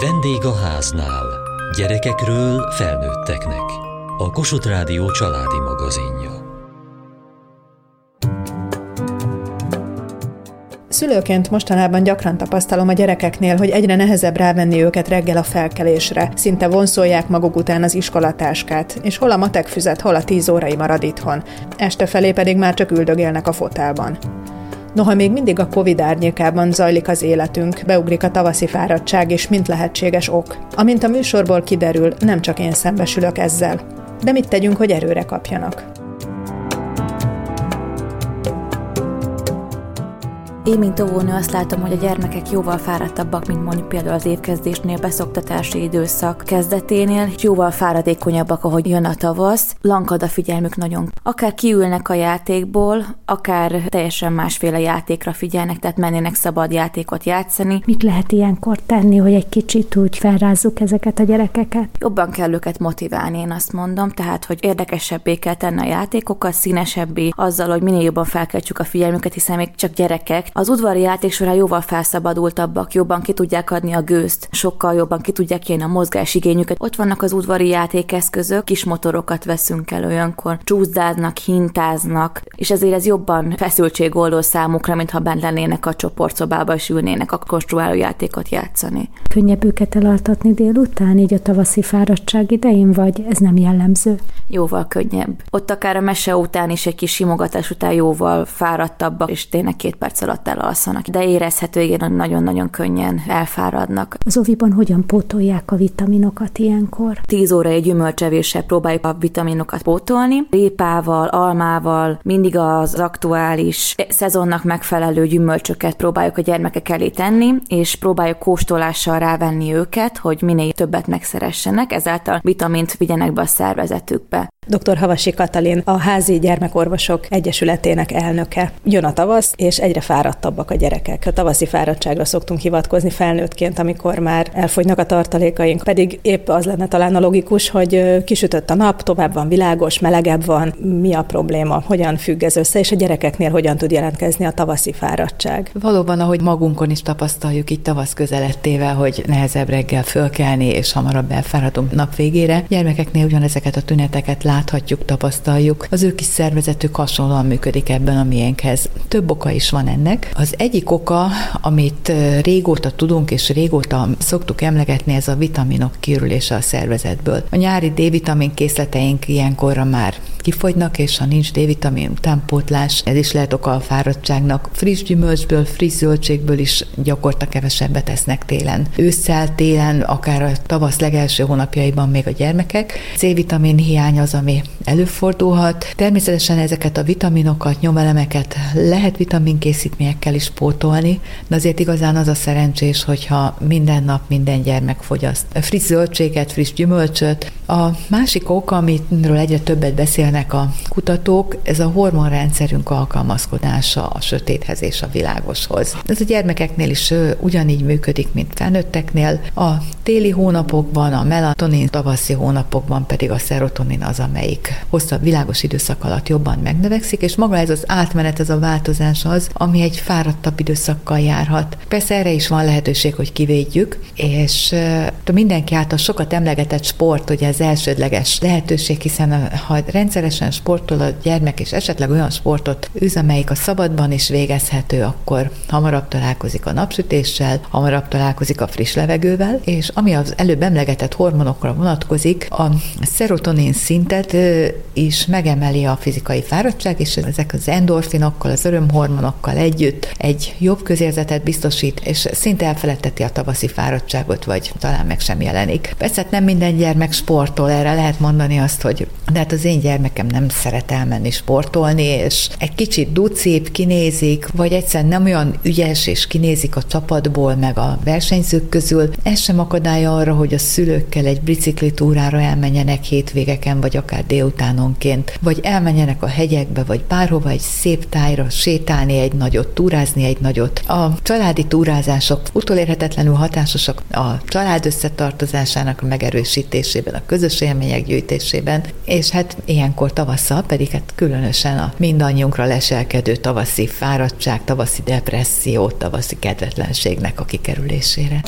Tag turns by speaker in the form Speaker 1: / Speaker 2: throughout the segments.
Speaker 1: Vendég a háznál. Gyerekekről felnőtteknek. A Kossuth Rádió családi magazinja.
Speaker 2: Szülőként mostanában gyakran tapasztalom a gyerekeknél, hogy egyre nehezebb rávenni őket reggel a felkelésre. Szinte vonszolják maguk után az iskolatáskát, és hol a matek füzet, hol a tíz órai marad itthon. Este felé pedig már csak üldögélnek a fotelban. Noha még mindig a Covid árnyékában zajlik az életünk, beugrik a tavaszi fáradtság és mint lehetséges ok. Amint a műsorból kiderül, nem csak én szembesülök ezzel. De mit tegyünk, hogy erőre kapjanak?
Speaker 3: Én, mint óvónő azt látom, hogy a gyermekek jóval fáradtabbak, mint mondjuk például az évkezdésnél, beszoktatási időszak kezdeténél, és jóval fáradékonyabbak, ahogy jön a tavasz. Lankad a figyelmük nagyon. Akár kiülnek a játékból, akár teljesen másféle játékra figyelnek, tehát mennének szabad játékot játszani.
Speaker 4: Mit lehet ilyenkor tenni, hogy egy kicsit úgy felrázzuk ezeket a gyerekeket?
Speaker 3: Jobban kell őket motiválni, én azt mondom, tehát, hogy érdekesebbé kell tenni a játékokat, színesebbé, azzal, hogy minél jobban felkeltsük a figyelmüket, hiszen még csak gyerekek, az udvari játék során jóval felszabadultabbak, jobban ki tudják adni a gőzt, sokkal jobban ki tudják élni a mozgásigényüket. Ott vannak az udvari játékeszközök, kis motorokat veszünk el olyankor, csúszdáznak, hintáznak, és ezért ez jobban feszültségoldó számukra, mintha bent lennének a csoportszobába és ülnének a konstruáló játékot játszani.
Speaker 4: Könnyebb őket elaltatni délután, így a tavaszi fáradtság idején, vagy ez nem jellemző?
Speaker 3: Jóval könnyebb. Ott akár a mese után is egy kis simogatás után jóval fáradtabbak, és tényleg két perc alatt alatt elalszanak, de érezhető, igen, nagyon-nagyon könnyen elfáradnak.
Speaker 4: Az oviban hogyan pótolják a vitaminokat ilyenkor?
Speaker 3: 10 óra egy gyümölcsevéssel próbáljuk a vitaminokat pótolni. Répával, almával, mindig az aktuális szezonnak megfelelő gyümölcsöket próbáljuk a gyermekek elé tenni, és próbáljuk kóstolással rávenni őket, hogy minél többet megszeressenek, ezáltal vitamint vigyenek be a szervezetükbe.
Speaker 2: Dr. Havasi Katalin, a Házi Gyermekorvosok Egyesületének elnöke. Jön a tavasz, és egyre fáradtabbak a gyerekek. A tavaszi fáradtságra szoktunk hivatkozni felnőttként, amikor már elfogynak a tartalékaink. Pedig épp az lenne talán a logikus, hogy kisütött a nap, tovább van világos, melegebb van. Mi a probléma? Hogyan függ ez össze, és a gyerekeknél hogyan tud jelentkezni a tavaszi fáradtság?
Speaker 5: Valóban, ahogy magunkon is tapasztaljuk itt tavasz közelettével, hogy nehezebb reggel fölkelni, és hamarabb elfáradunk nap végére. Gyermekeknél ugyanezeket a tüneteket láthatjuk, tapasztaljuk. Az ő kis szervezetük hasonlóan működik ebben a miénkhez. Több oka is van ennek. Az egyik oka, amit régóta tudunk és régóta szoktuk emlegetni, ez a vitaminok kiürülése a szervezetből. A nyári D-vitamin készleteink ilyenkorra már kifogynak, és ha nincs D-vitamin utánpótlás, ez is lehet oka a fáradtságnak. Friss gyümölcsből, friss zöldségből is gyakorta kevesebbet esznek télen. Ősszel, télen, akár a tavasz legelső hónapjaiban még a gyermekek. C-vitamin hiány az, ami előfordulhat. Természetesen ezeket a vitaminokat, nyomelemeket lehet vitaminkészítményekkel is pótolni, de azért igazán az a szerencsés, hogyha minden nap minden gyermek fogyaszt friss zöldséget, friss gyümölcsöt. A másik ok, amiről egyre többet beszélnek a kutatók, ez a hormonrendszerünk alkalmazkodása a sötéthez és a világoshoz. Ez a gyermekeknél is ugyanígy működik, mint felnőtteknél. A téli hónapokban, a melatonin, tavaszi hónapokban pedig a serotonin az, amelyik hosszabb világos időszak alatt jobban megnövekszik, és maga ez az átmenet, ez a változás az, ami egy fáradtabb időszakkal járhat. Persze erre is van lehetőség, hogy kivédjük, és mindenki által sokat emlegetett sport, ugye ez elsődleges lehetőség, hiszen ha rendszeresen sportol a gyermek, és esetleg olyan sportot űz, amelyik a szabadban is végezhető, akkor hamarabb találkozik a napsütéssel, hamarabb találkozik a friss levegővel, és ami az előbb emlegetett hormonokra vonatkozik, a serotonin szintet is megemeli a fizikai fáradtság, és ezek az endorfinokkal, az örömhormonokkal együtt egy jobb közérzetet biztosít, és szinte elfeledteti a tavaszi fáradtságot, vagy talán meg sem jelenik. Persze hát nem minden gyermek sportol, erre lehet mondani azt, hogy de hát az én gyermekem nem szeret elmenni sportolni, és egy kicsit ducébb kinézik, vagy egyszerűen nem olyan ügyes, és kinézik a csapatból, meg a versenyzők közül. Ez sem akadálya arra, hogy a szülőkkel egy biciklitúrára elmenjenek hétvégeken, vagy akár délutánonként, vagy elmenjenek a hegyekbe, vagy bárhova egy szép tájra sétálni egy nagyot, túrázni egy nagyot. A családi túrázások utolérhetetlenül hatásosak a család összetartozásának a megerősítésében, a közös élmények gyűjtésében, és hát ilyenkor tavasszal pedig hát különösen a mindannyiunkra leselkedő tavaszi fáradtság, tavaszi depresszió, tavaszi kedvetlenségnek a kikerülésére.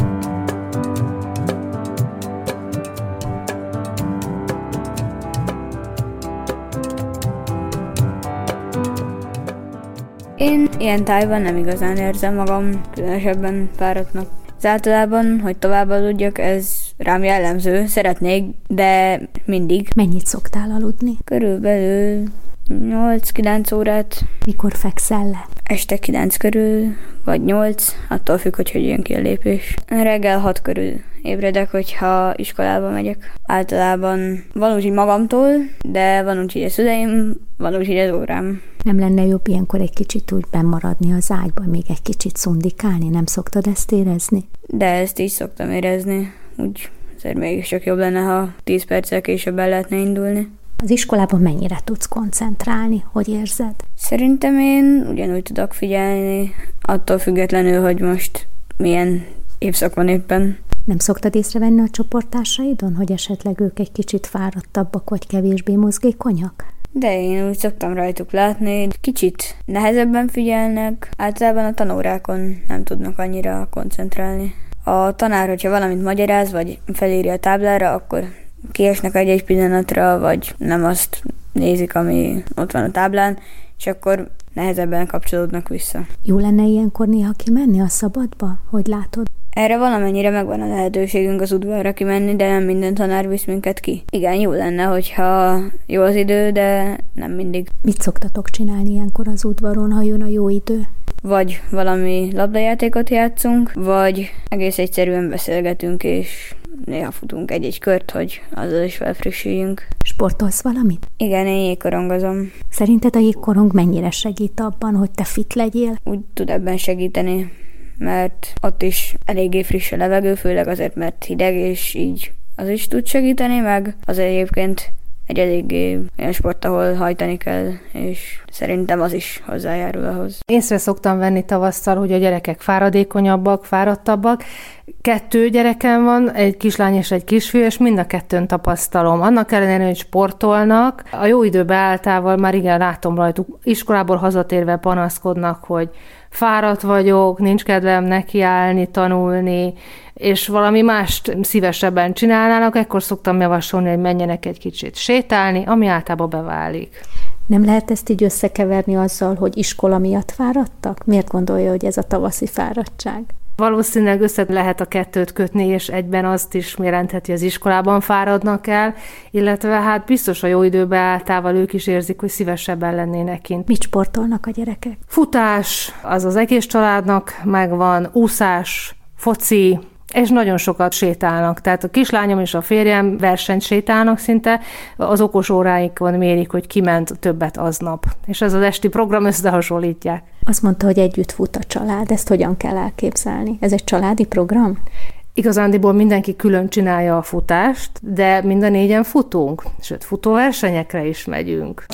Speaker 6: Én ilyen tájban nem igazán érzem magam különösebben fáradtnak. Ez általában, hogy tovább aludjak, ez rám jellemző. Szeretnék, de mindig.
Speaker 4: Mennyit szoktál aludni?
Speaker 6: Körülbelül 8-9 órát.
Speaker 4: Mikor fekszel le?
Speaker 6: Este 9 körül, vagy 8, attól függ, hogy hogy jön ki a lépés. Reggel 6 körül ébredek, hogyha iskolába megyek. Általában van úgy magamtól, de van úgy, hogy a szüleim, van úgy, hogy az órám.
Speaker 4: Nem lenne jobb ilyenkor egy kicsit úgy bemaradni az ágyban, még egy kicsit szundikálni? Nem szoktad ezt érezni?
Speaker 6: De ezt is szoktam érezni. Úgy azért mégis csak jobb lenne, ha 10 perccel később el lehetne indulni.
Speaker 4: Az iskolában mennyire tudsz koncentrálni? Hogy érzed?
Speaker 6: Szerintem én ugyanúgy tudok figyelni, attól függetlenül, hogy most milyen évszak van éppen.
Speaker 4: Nem szoktad észrevenni a csoporttársaidon, hogy esetleg ők egy kicsit fáradtabbak vagy kevésbé mozgékonyak?
Speaker 6: De én úgy szoktam rajtuk látni, kicsit nehezebben figyelnek, általában a tanórákon nem tudnak annyira koncentrálni. A tanár, hogyha valamit magyaráz, vagy felírja a táblára, akkor kiesnek egy-egy pillanatra, vagy nem azt nézik, ami ott van a táblán, és akkor nehezebben kapcsolódnak vissza.
Speaker 4: Jó lenne ilyenkor néha kimenni a szabadba? Hogy látod?
Speaker 6: Erre valamennyire megvan a lehetőségünk az udvarra kimenni, de nem minden tanár visz minket ki. Igen, jó lenne, hogyha jó az idő, de nem mindig.
Speaker 4: Mit szoktatok csinálni ilyenkor az udvaron, ha jön a jó idő?
Speaker 6: Vagy valami labdajátékot játszunk, vagy egész egyszerűen beszélgetünk, és néha futunk egy-egy kört, hogy azzal is felfrissüljünk.
Speaker 4: Sportolsz valamit?
Speaker 6: Igen, én jégkorongozom.
Speaker 4: Szerinted a jégkorong mennyire segít abban, hogy te fit legyél?
Speaker 6: Úgy tud ebben segíteni, mert ott is eléggé friss a levegő, főleg azért, mert hideg, és így az is tud segíteni, meg az egyébként egy eléggé olyan sport, ahol hajtani kell, és szerintem az is hozzájárul ahhoz.
Speaker 7: Észre szoktam venni tavasszal, hogy a gyerekek fáradékonyabbak, fáradtabbak. Kettő gyerekem van, egy kislány és egy kisfiú, és mind a kettőn tapasztalom. Annak ellenére, hogy sportolnak, a jó idő beálltával már igen látom rajtuk, iskolából hazatérve panaszkodnak, hogy fáradt vagyok, nincs kedvem nekiállni, tanulni, és valami mást szívesebben csinálnának, ekkor szoktam javasolni, hogy menjenek egy kicsit sétálni, ami általában beválik.
Speaker 4: Nem lehet ezt így összekeverni azzal, hogy iskola miatt fáradtak? Miért gondolja, hogy ez a tavaszi fáradtság?
Speaker 7: Valószínűleg össze lehet a kettőt kötni, és egyben azt is jelentheti, az iskolában fáradnak el, illetve hát biztos a jó időbe álltával ők is érzik, hogy szívesebben lennének kint.
Speaker 4: Mit sportolnak a gyerekek?
Speaker 7: Futás, az az egész családnak megvan, úszás, foci, és nagyon sokat sétálnak. Tehát a kislányom és a férjem versenyt sétálnak szinte, az okos óráikon mérik, hogy kiment többet aznap. És ez az esti program összehasonlítják.
Speaker 4: Azt mondta, hogy együtt fut a család. Ezt hogyan kell elképzelni? Ez egy családi program?
Speaker 7: Igazándiból mindenki külön csinálja a futást, de mind a négyen futunk, sőt, futóversenyekre is megyünk.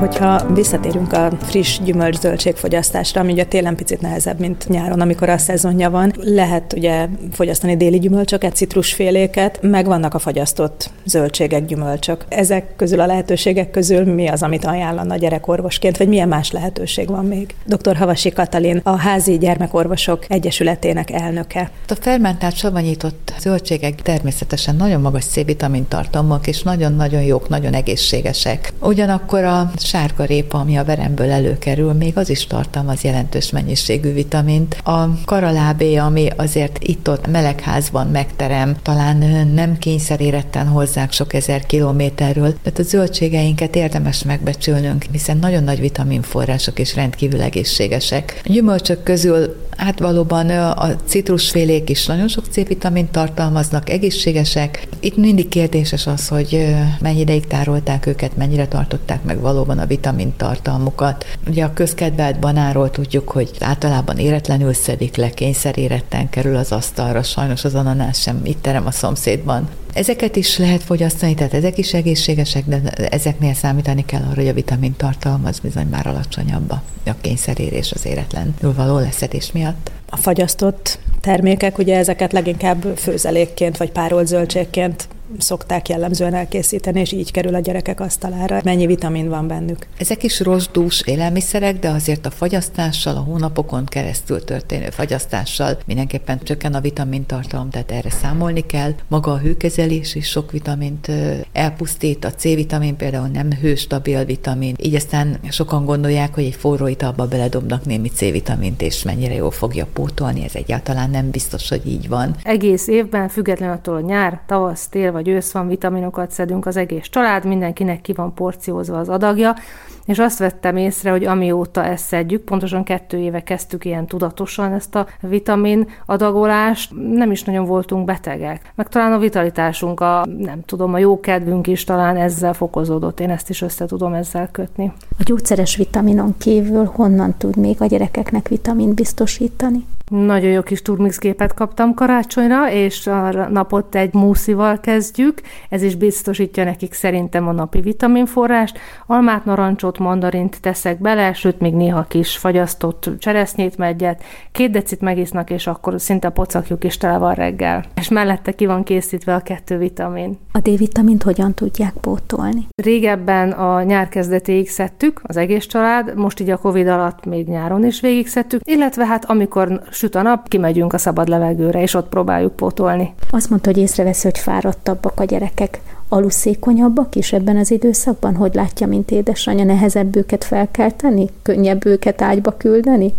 Speaker 2: Hogyha visszatérünk a friss gyümölcs fogyasztásra, ami ugye télen picit nehezebb, mint nyáron, amikor a szezonja van, lehet ugye fogyasztani déli gyümölcsöket, citrusféléket, meg vannak a fagyasztott zöldségek, gyümölcsök. Ezek közül a lehetőségek közül mi az, amit ajánlana gyerekorvosként, vagy milyen más lehetőség van még? Dr. Havasi Katalin, a Házi Gyermekorvosok Egyesületének elnöke.
Speaker 5: A fermentált savanyított zöldségek természetesen nagyon magas C-vitamin tartalmak, és nagyon-nagyon jók, nagyon egészségesek. Ugyanakkor a sárgarépa, ami a veremből előkerül, még az is tartalmaz jelentős mennyiségű vitamint. A karalábé, ami azért itt-ott melegházban megterem, talán nem kényszeréretten hozzák sok ezer kilométerről, de a zöldségeinket érdemes megbecsülnünk, hiszen nagyon nagy vitaminforrások és rendkívül egészségesek. A gyümölcsök közül hát valóban a citrusfélék is nagyon sok C-vitamint tartalmaznak, egészségesek. Itt mindig kérdéses az, hogy mennyi ideig tárolták őket, mennyire tartották meg valóban a vitamin tartalmukat. Ugye a közkedvelt banáról tudjuk, hogy általában éretlenül szedik le, kényszeréretten kerül az asztalra, sajnos az ananás sem itt terem a szomszédban. Ezeket is lehet fogyasztani, tehát ezek is egészségesek, de ezeknél számítani kell arra, hogy a vitamin tartalma az bizony már alacsonyabb a kényszerérés az éretlenül való leszedés miatt.
Speaker 2: A fagyasztott termékek, ugye ezeket leginkább főzelékként vagy párolt zöldségként szokták jellemzően elkészíteni, és így kerül a gyerekek asztalára. Mennyi vitamin van bennük?
Speaker 5: Ezek is rozsdús élelmiszerek, de azért a fagyasztással, a hónapokon keresztül történő fagyasztással mindenképpen csökken a vitamintartalom, tehát erre számolni kell. Maga a hőkezelés is sok vitamint elpusztít, a C-vitamin például nem hőstabil vitamin, így aztán sokan gondolják, hogy egy forró italba beledobnak némi C-vitamint, és mennyire jól fogja pótolni, ez egyáltalán nem biztos, hogy így van.
Speaker 7: Egész évben, független attól, hogy nyár, tavasz, tél vagy ősz van, vitaminokat szedünk az egész család, mindenkinek ki van porciózva az adagja, és azt vettem észre, hogy amióta ezt szedjük, pontosan kettő éve kezdtük ilyen tudatosan ezt a vitamin adagolást, nem is nagyon voltunk betegek. Meg talán a vitalitásunk, a nem tudom, a jó kedvünk is talán ezzel fokozódott. Én ezt is össze tudom ezzel kötni.
Speaker 4: A gyógyszeres vitaminon kívül honnan tud még a gyerekeknek vitamin biztosítani?
Speaker 7: Nagyon jó kis turmix képet kaptam karácsonyra, és a napot egy múszival kezdjük. Ez is biztosítja nekik szerintem a napi vitaminforrást. Almát, narancsot, mandarint teszek bele, sőt még néha kis fagyasztott cseresznyét, megyet. Két decit megisznak, és akkor szinte a pocakjuk is tele van reggel. És mellette ki van készítve a kettő vitamin.
Speaker 4: A D-vitamint hogyan tudják pótolni?
Speaker 7: Régebben a nyár kezdetéig szedtük, az egész család, most így a Covid alatt még nyáron is végig szedtük, illetve hát amikor süt a nap, kimegyünk a szabad levegőre, és ott próbáljuk pótolni.
Speaker 4: Azt mondta, hogy észrevesz, hogy fáradtabbak a gyerekek. Aluszékonyabbak is ebben az időszakban? Hogy látja, mint édesanyja, nehezebb őket felkelteni? Könnyebb őket ágyba küldeni?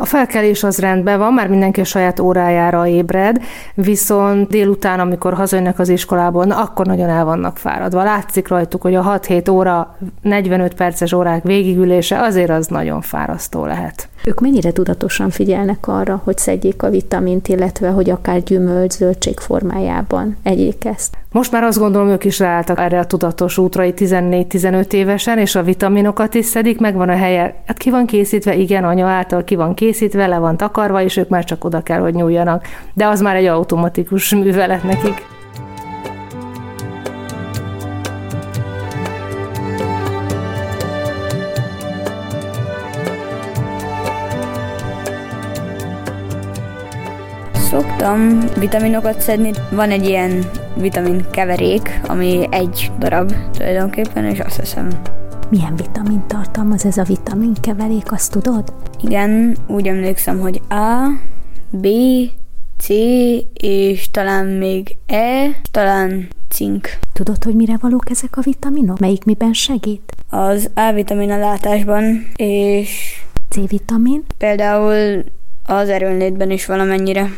Speaker 7: A felkelés az rendben van, már mindenki a saját órájára ébred, viszont délután, amikor hazajönnek az iskolából, na, akkor nagyon el vannak fáradva. Látszik rajtuk, hogy a 6-7 óra, 45 perces órák végigülése azért az nagyon fárasztó lehet.
Speaker 4: Ők mennyire tudatosan figyelnek arra, hogy szedjék a vitamint, illetve hogy akár gyümölcs, zöldség formájában egyék ezt?
Speaker 7: Most már azt gondolom, ők is ráálltak erre a tudatos útra, 14-15 évesen, és a vitaminokat is szedik, megvan a helye. Hát ki van készítve, igen, anya által ki van készítve, le van takarva, és ők már csak oda kell, hogy nyúljanak. De az már egy automatikus művelet nekik.
Speaker 6: Szoktam vitaminokat szedni. Van egy ilyen vitamin keverék, ami egy darab tulajdonképpen, és azt hiszem.
Speaker 4: Milyen vitamin tartalmaz ez a vitamin keverék, azt tudod?
Speaker 6: Igen, úgy emlékszem, hogy A, B, C, és talán még E, talán cink.
Speaker 4: Tudod, hogy mire valók ezek a vitaminok? Melyik miben segít?
Speaker 6: Az A-vitamin a látásban, és
Speaker 4: C-vitamin?
Speaker 6: például az erőnlétben is valamennyire.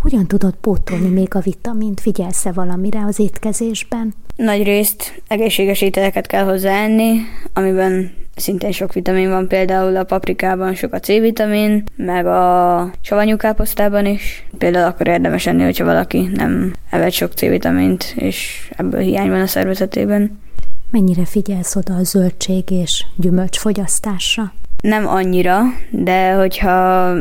Speaker 4: Hogyan tudod pótolni még a vitamint? Figyelsz-e valamire az étkezésben?
Speaker 6: Nagy részt egészséges ételeket kell hozzáenni, amiben szintén sok vitamin van, például a paprikában sok a C-vitamin, meg a savanyú káposztában is. Például akkor érdemes enni, hogyha valaki nem evett sok C-vitamint, és ebből hiány van a szervezetében.
Speaker 4: Mennyire figyelsz oda a zöldség és gyümölcs fogyasztásra?
Speaker 6: Nem annyira, de hogyha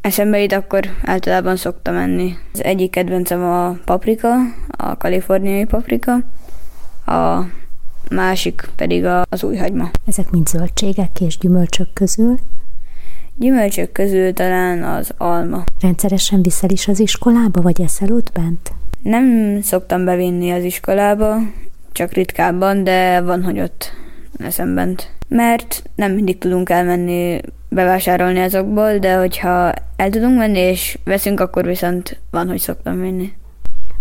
Speaker 6: eszembe jut, akkor általában szoktam enni. Az egyik kedvencem a paprika, a kaliforniai paprika, a másik pedig az újhagyma.
Speaker 4: Ezek mind zöldségek és gyümölcsök közül.
Speaker 6: Gyümölcsök közül talán az alma.
Speaker 4: Rendszeresen viszel is az iskolába, vagy eszel ott bent?
Speaker 6: Nem szoktam bevinni az iskolába, csak ritkábban, de van, hogy ott eszem bent. Mert nem mindig tudunk elmenni bevásárolni azokból, de hogyha el tudunk menni és veszünk, akkor viszont van, hogy szoktam vinni.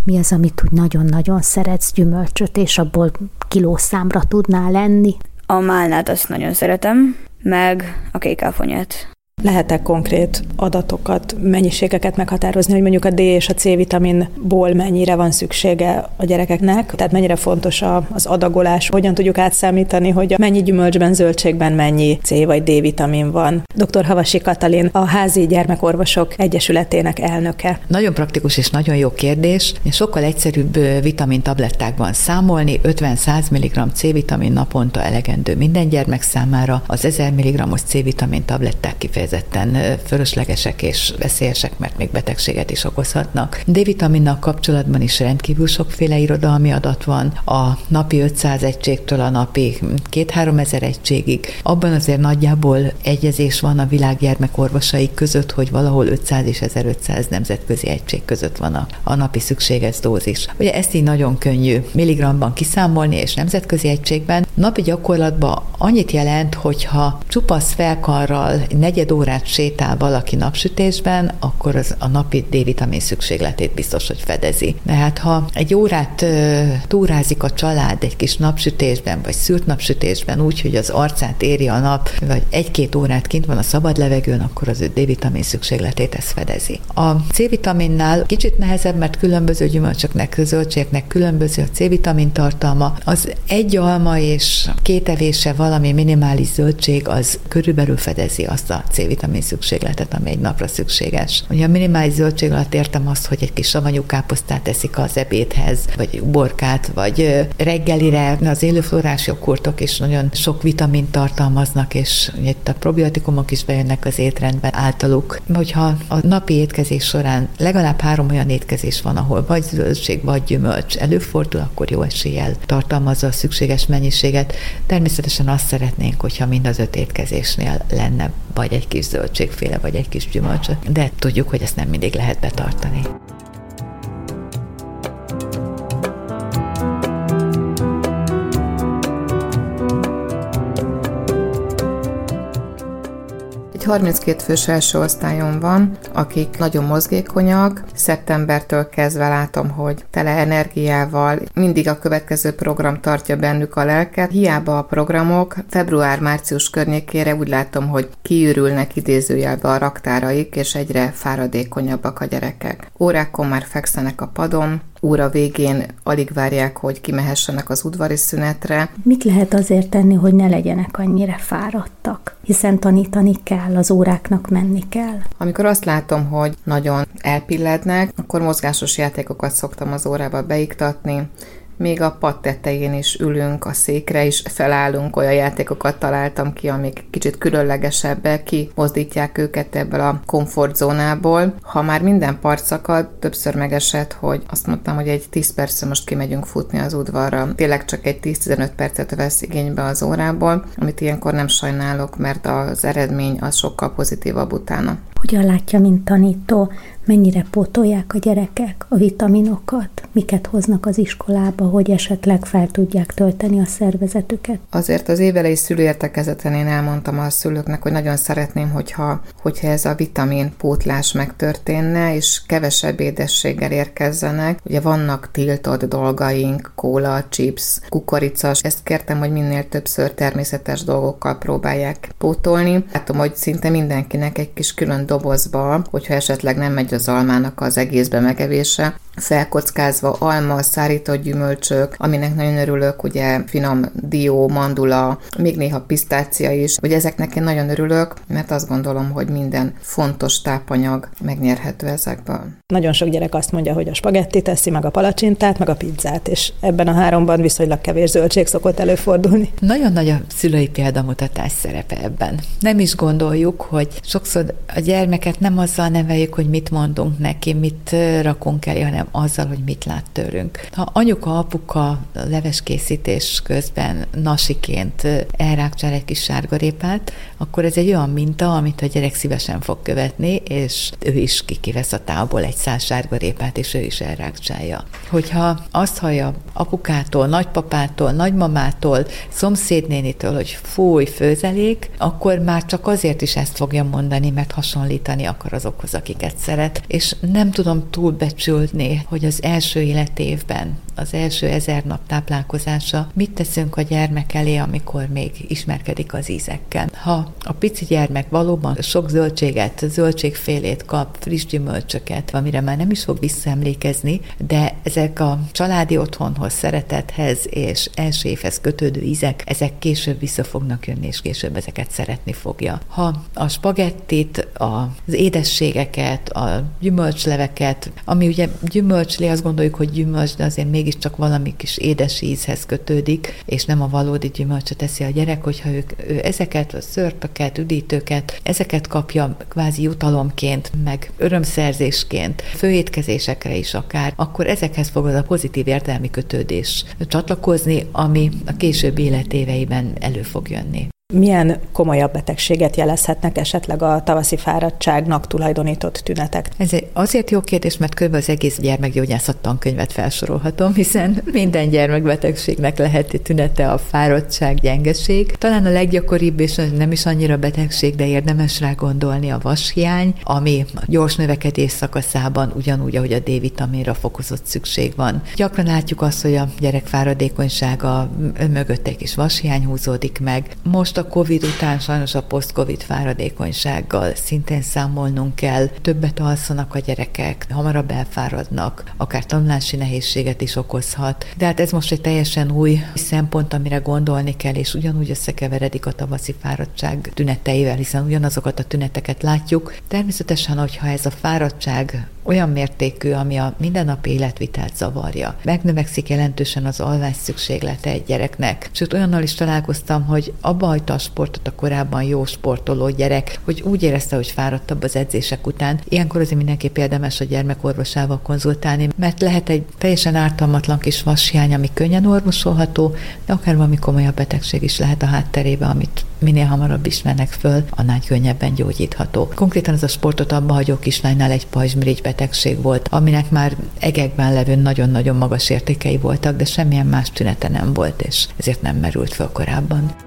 Speaker 4: Mi az, amit úgy nagyon-nagyon szeretsz gyümölcsöt, és abból kilószámra tudnál lenni?
Speaker 6: A málnát azt nagyon szeretem, meg a kékáfonyát.
Speaker 2: Lehet-e konkrét adatokat, mennyiségeket meghatározni, hogy mondjuk a D és a C vitaminból mennyire van szüksége a gyerekeknek? Tehát mennyire fontos az adagolás? Hogyan tudjuk átszámítani, hogy mennyi gyümölcsben, zöldségben mennyi C vagy D vitamin van? Dr. Havasi Katalin, a Házi Gyermekorvosok Egyesületének elnöke.
Speaker 5: Nagyon praktikus és nagyon jó kérdés. Sokkal egyszerűbb vitamin tablettákban számolni. 50-100 mg C-vitamin naponta elegendő minden gyermek számára. Az 1000 mg C-vitamin tabletták kifejezetten kifejezetten fölöslegesek és veszélyesek, mert még betegséget is okozhatnak. D-vitaminnal kapcsolatban is rendkívül sokféle irodalmi adat van, a napi 500 egységtől a napi 2-3 ezer egységig. Abban azért nagyjából egyezés van a világ gyermekorvosai között, hogy valahol 500 és 1500 nemzetközi egység között van a, a napi szükséges dózis. Ugye ezt így nagyon könnyű milligramban kiszámolni, és nemzetközi egységben napi gyakorlatban annyit jelent, hogyha csupasz felkarral negyed órát sétál valaki napsütésben, akkor az a napi D-vitamin szükségletét biztos, hogy fedezi. Mert ha egy órát túrázik a család egy kis napsütésben, vagy szűrt napsütésben úgy, hogy az arcát éri a nap, vagy egy-két órát kint van a szabad levegőn, akkor az ő D-vitamin szükségletét ez fedezi. A C-vitaminnál kicsit nehezebb, mert különböző gyümölcsöknek, zöldségeknek különböző a C-vitamin tartalma. Az egy alma és két evése valami minimális zöldség, az körülbelül fedezi azt a C-vitamin szükségletet, ami egy napra szükséges. Ugye a minimális zöldség alatt értem azt, hogy egy kis savanyú káposztát eszik az ebédhez, vagy borkát, vagy reggelire az élőflórás joghurtok is nagyon sok vitamint tartalmaznak, és itt a probiotikumok is bejönnek az étrendben általuk. Hogyha a napi étkezés során legalább három olyan étkezés van, ahol vagy zöldség, vagy gyümölcs előfordul, akkor jó eséllyel tartalmazza a szükséges mennyiséget. Természetesen azt szeretnénk, hogyha mind az öt étkezésnél lenne vagy egy kis zöldségféle, vagy egy kis gyümölcs, de tudjuk, hogy ezt nem mindig lehet betartani.
Speaker 8: 32 fős első osztályon van, akik nagyon mozgékonyak. Szeptembertől kezdve látom, hogy tele energiával mindig a következő program tartja bennük a lelket. Hiába a programok, február-március környékére úgy látom, hogy kiürülnek idézőjelbe a raktáraik, és egyre fáradékonyabbak a gyerekek. Órákon már fekszenek a padon, óra végén alig várják, hogy kimehessenek az udvari szünetre.
Speaker 4: Mit lehet azért tenni, hogy ne legyenek annyira fáradtak? Hiszen tanítani kell, az óráknak menni kell.
Speaker 8: Amikor azt látom, hogy nagyon elpillednek, akkor mozgásos játékokat szoktam az órába beiktatni, még a pad tetején is ülünk, a székre is felállunk, olyan játékokat találtam ki, amik kicsit különlegesebbek, ki mozdítják őket ebből a komfortzónából. Ha már minden part szakad, többször megesett, hogy azt mondtam, hogy egy 10 percre most kimegyünk futni az udvarra. Tényleg csak egy 10-15 percet vesz igénybe az órából, amit ilyenkor nem sajnálok, mert az eredmény az sokkal pozitívabb utána.
Speaker 4: Hogyan látja, mint tanító, mennyire pótolják a gyerekek a vitaminokat, miket hoznak az iskolába, hogy esetleg fel tudják tölteni a szervezetüket?
Speaker 8: Azért az évelei szülőértekezeten én elmondtam a szülőknek, hogy nagyon szeretném, hogyha, hogyha ez a vitamin pótlás megtörténne, és kevesebb édességgel érkezzenek. Ugye vannak tiltott dolgaink, kóla, chips, kukoricas, ezt kértem, hogy minél többször természetes dolgokkal próbálják pótolni. Látom, hogy szinte mindenkinek egy kis külön dobozba, hogyha esetleg nem megy az almának az egészbe megevése, felkockázva alma, szárított gyümölcsök, aminek nagyon örülök, ugye finom dió, mandula, még néha pisztácia is, hogy ezeknek én nagyon örülök, mert azt gondolom, hogy minden fontos tápanyag megnyerhető ezekből.
Speaker 2: Nagyon sok gyerek azt mondja, hogy a spagetti teszi, meg a palacsintát, meg a pizzát, és ebben a háromban viszonylag kevés zöldség szokott előfordulni.
Speaker 5: Nagyon nagy a szülői példamutatás szerepe ebben. Nem is gondoljuk, hogy sokszor a gyermeket nem azzal neveljük, hogy mit mondunk neki, mit rakunk el, hanem azzal, hogy mit lát tőlünk. Ha anyuka, apuka leveskészítés közben nasiként elrákcsál egy kis sárgarépát, akkor ez egy olyan minta, amit a gyerek szívesen fog követni, és ő is kikivesz a távból egy száz sárgarépát, és ő is elrákcsálja. Hogyha azt hallja apukától, nagypapától, nagymamától, szomszédnénitől, hogy fúj, főzelék, akkor már csak azért is ezt fogja mondani, mert hasonlítani akar azokhoz, akiket szeret, és nem tudom túlbecsülni hogy az első életévben, az első ezer nap táplálkozása, mit teszünk a gyermek elé, amikor még ismerkedik az ízekkel. Ha a pici gyermek valóban sok zöldséget, zöldségfélét kap, friss gyümölcsöket, amire már nem is fog visszaemlékezni, de ezek a családi otthonhoz, szeretethez és első évhez kötődő ízek, ezek később vissza fognak jönni, és később ezeket szeretni fogja. Ha a spagettit, az édességeket, a gyümölcsleveket, ami ugye gyümölcs gyümölcslé, azt gondoljuk, hogy gyümölcs, de azért mégiscsak valami kis édes ízhez kötődik, és nem a valódi gyümölcsöt teszi a gyerek, hogyha ők, ő ezeket a szörpöket, üdítőket, ezeket kapja kvázi jutalomként, meg örömszerzésként, főétkezésekre is akár, akkor ezekhez fog az a pozitív értelmi kötődés csatlakozni, ami a később életéveiben elő fog jönni.
Speaker 2: Milyen komolyabb betegséget jelezhetnek esetleg a tavaszi fáradtságnak tulajdonított tünetek?
Speaker 5: Ez azért jó kérdés, mert kb. az egész gyermekgyógyászat tankönyvet felsorolhatom, hiszen minden gyermekbetegségnek lehet tünete a fáradtság, gyengeség. Talán a leggyakoribb, és nem is annyira betegség, de érdemes rá gondolni a vashiány, ami a gyors növekedés szakaszában ugyanúgy, ahogy a D-vitaminra fokozott szükség van. Gyakran látjuk azt, hogy a gyerek fáradékonysága mögött egy kis vashiány húzódik meg. Most most a COVID után sajnos a post-COVID fáradékonysággal szintén számolnunk kell. Többet alszanak a gyerekek, hamarabb elfáradnak, akár tanulási nehézséget is okozhat. De hát ez most egy teljesen új szempont, amire gondolni kell, és ugyanúgy összekeveredik a tavaszi fáradtság tüneteivel, hiszen ugyanazokat a tüneteket látjuk. Természetesen, hogyha ez a fáradtság olyan mértékű, ami a mindennapi életvitelt zavarja. Megnövekszik jelentősen az alvás szükséglete egy gyereknek. Sőt, olyannal is találkoztam, hogy abba hagyta a sportot a korábban jó sportoló gyerek, hogy úgy érezte, hogy fáradtabb az edzések után. Ilyenkor azért mindenképp érdemes a gyermekorvosával konzultálni, mert lehet egy teljesen ártalmatlan kis vashiány, ami könnyen orvosolható, de akár valami komolyabb betegség is lehet a hátterébe, amit minél hamarabb ismernek föl, annál könnyebben gyógyítható. Konkrétan ez a sportot abba hagyó kislánynál egy pajzsmirigy betegség volt, aminek már egekben levő nagyon-nagyon magas értékei voltak, de semmilyen más tünete nem volt, és ezért nem merült fel korábban.